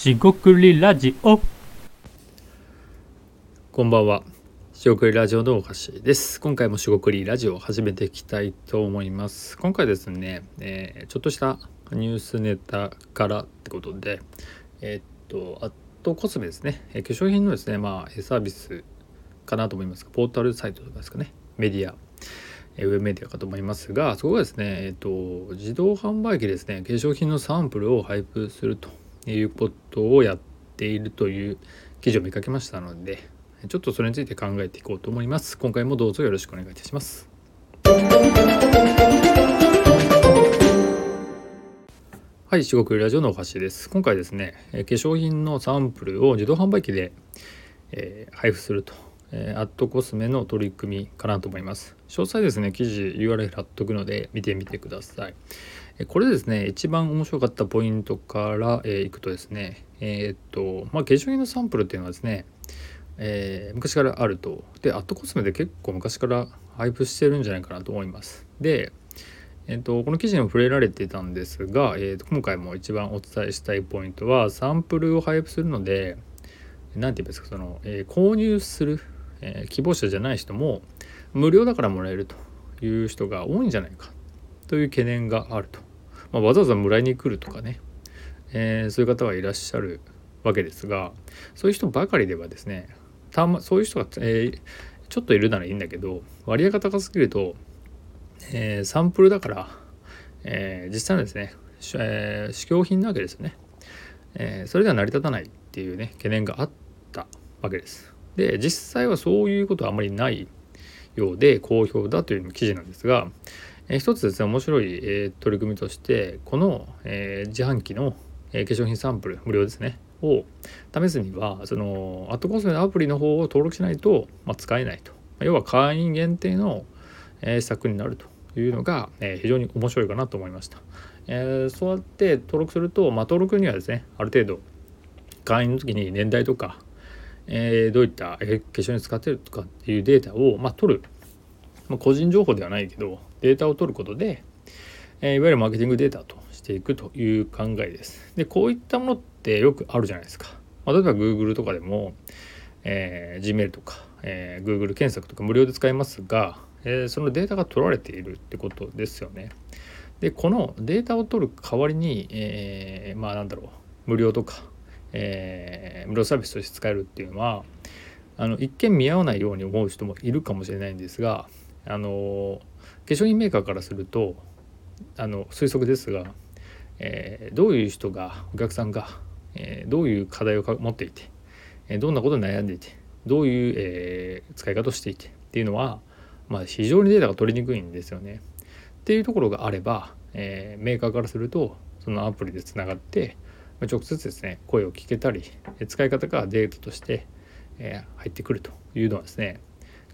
しごくりラジオこんばんは。しごくりラジオのおかしです。今回もしごくりラジオを始めていきたいと思います。今回ですね、えーちょっとしたニュースネタからってことで、えーっと、アットコスメですね、えー化粧品のですね、まあ、サービスかなと思います。ポータルサイトとかですかね、メディア、えーウェブメディアかと思いますが、そこがですね、えっと、自動販売機ですね、化粧品のサンプルを配布するということをやっているという記事を見かけましたので、ちょっとそれについて考えていこうと思います。今回もどうぞよろしくお願いいたします。はい、四国ラジオのお箸です。今回ですね、化粧品のサンプルを自動販売機で、えー配布すると、えーアットコスメの取り組みかなと思います。詳細ですね、記事 URL 貼っとくので見てみてください。えこれですね、一番面白かったポイントから、えーいくとですね、えーっと、まあ、化粧品のサンプルっていうのはですね、えー昔からあるとでアットコスメで結構昔から配布してるんじゃないかなと思いますで、えー、とこの記事にも触れられてたんですが、えー、と今回も一番お伝えしたいポイントはサンプルを配布するので何て言うんですかその、えー購入する、えー希望者じゃない人も無料だからもらえるという人が多いんじゃないかという懸念があると、まあ、わざわざもらいに来るとかね、えーそういう方はいらっしゃるわけですがそういう人ばかりではですねたまそういう人が、えーちょっといるならいいんだけど割合が高すぎると、えーサンプルだから、えー実際のですね、えー試供品なわけですよね、えそれでは成り立たないっていうね懸念があったわけです。で実際はそういうことはあまりないようで好評だという記事なんですが、えー一つですね面白い、えー取り組みとしてこの、えー自販機の、えー化粧品サンプル無料ですねを試すにはそのアットコスメのアプリの方を登録しないと、まあ、使えないと。要は会員限定の、えー施策になるというのが、えー非常に面白いかなと思いました、えーそうやって登録すると、まあ、登録にはですねある程度会員の時に年代とか、えーどういった、化粧に使ってるとかっていうデータを、まあ、取る、まあ、個人情報ではないけどデータを取ることで、えーいわゆるマーケティングデータとしていくという考えです。でこういったものってよくあるじゃないですか。まあ、例えば Google とかでも、えー Gmail とか、えー Google 検索とか無料で使えますが、えーそのデータが取られているってことですよね。でこのデータを取る代わりに、えーまあなんだろう無料とか、えー無料サービスとして使えるっていうのはあの一見見合わないように思う人もいるかもしれないんですがあの化粧品メーカーからするとあの推測ですが、えーどういう人がお客さんが、えーどういう課題を持っていて、えーどんなことに悩んでいてどういう、えー使い方をしていてっていうのは、まあ、非常にデータが取りにくいんですよね。っていうところがあれば、えーメーカーからするとそのアプリでつながって直接ですね声を聞けたり使い方がデータとして、えー入ってくるというのはですね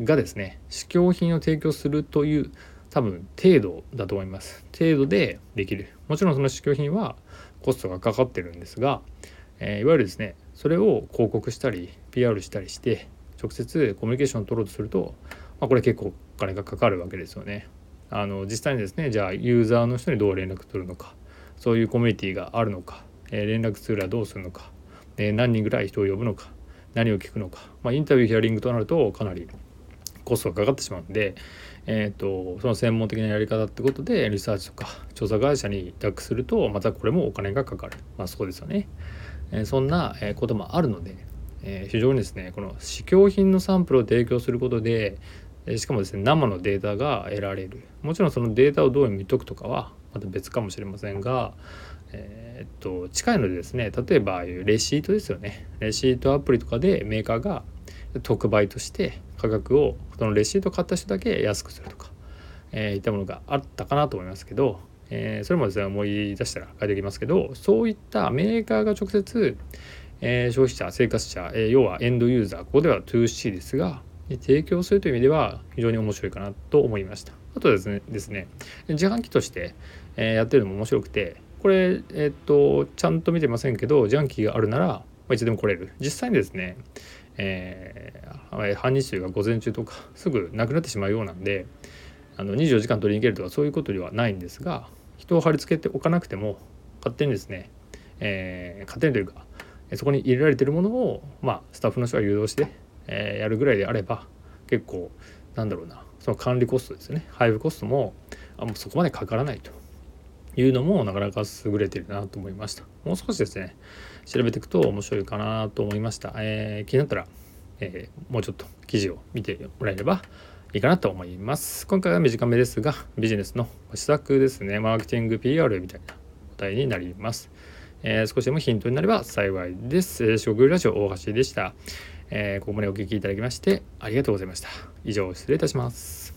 がですね試供品を提供するという多分程度だと思います。程度でできる。もちろんその試供品はコストがかかってるんですが、えーいわゆるですねそれを広告したり PR したりして直接コミュニケーションを取ろうとすると、まあ、これ結構お金がかかるわけですよね。あの実際にですねじゃあユーザーの人にどう連絡取るのかそういうコミュニティがあるのか、えー連絡ツールはどうするのか、えー何人ぐらい人を呼ぶのか。何を聞くのか、まあ、インタビューヒアリングとなるとかなりコストがかかってしまうんで、えー、とその専門的なやり方ってことでリサーチとか調査会社に委託するとまたこれもお金がかかる。まあそうですよね、えーそんなこともあるので、えー非常にですねこの試供品のサンプルを提供することでしかもですね生のデータが得られる。もちろんそのデータをどういう風に見とくとかはまた別かもしれませんがえーっと近いのでですね例えばレシートですよね。レシートアプリとかでメーカーが特売として価格をそのレシート買った人だけ安くするとか、えーいったものがあったかなと思いますけど、えーそれもですね思い出したら書いておきますけどそういったメーカーが直接、えー消費者生活者、えー要はエンドユーザーここでは 2C ですが提供するという意味では非常に面白いかなと思いました。あとですねですね自販機として、えーやってるのも面白くてこれえーっとちゃんと見てませんけど自販機があるなら、まあ、いつでも来れる。実際にですねえー半日中が午前中とかすぐなくなってしまうようなんであの24時間取りに行けるとかそういうことではないんですが人を貼り付けておかなくても勝手にですね、えー勝手にというか、そこに入れられてるものを、まあ、スタッフの人が誘導して、えー、やるぐらいであれば結構なんだろうなその管理コストですね配布コストもあもうそこまでかからないと。いうのもなかなか優れてるなと思いましたもう少しですね調べていくと面白いかなと思いました、えー、気になったら、えー、もうちょっと記事を見てもらえればいいかなと思います今回は短めですがビジネスの施策ですねマーケティング PR みたいなお題になりますえー、少しでもヒントになれば幸いです。えー、四国ラジオ大橋でした。えー、ここまでお聴きいただきましてありがとうございました。以上失礼いたします。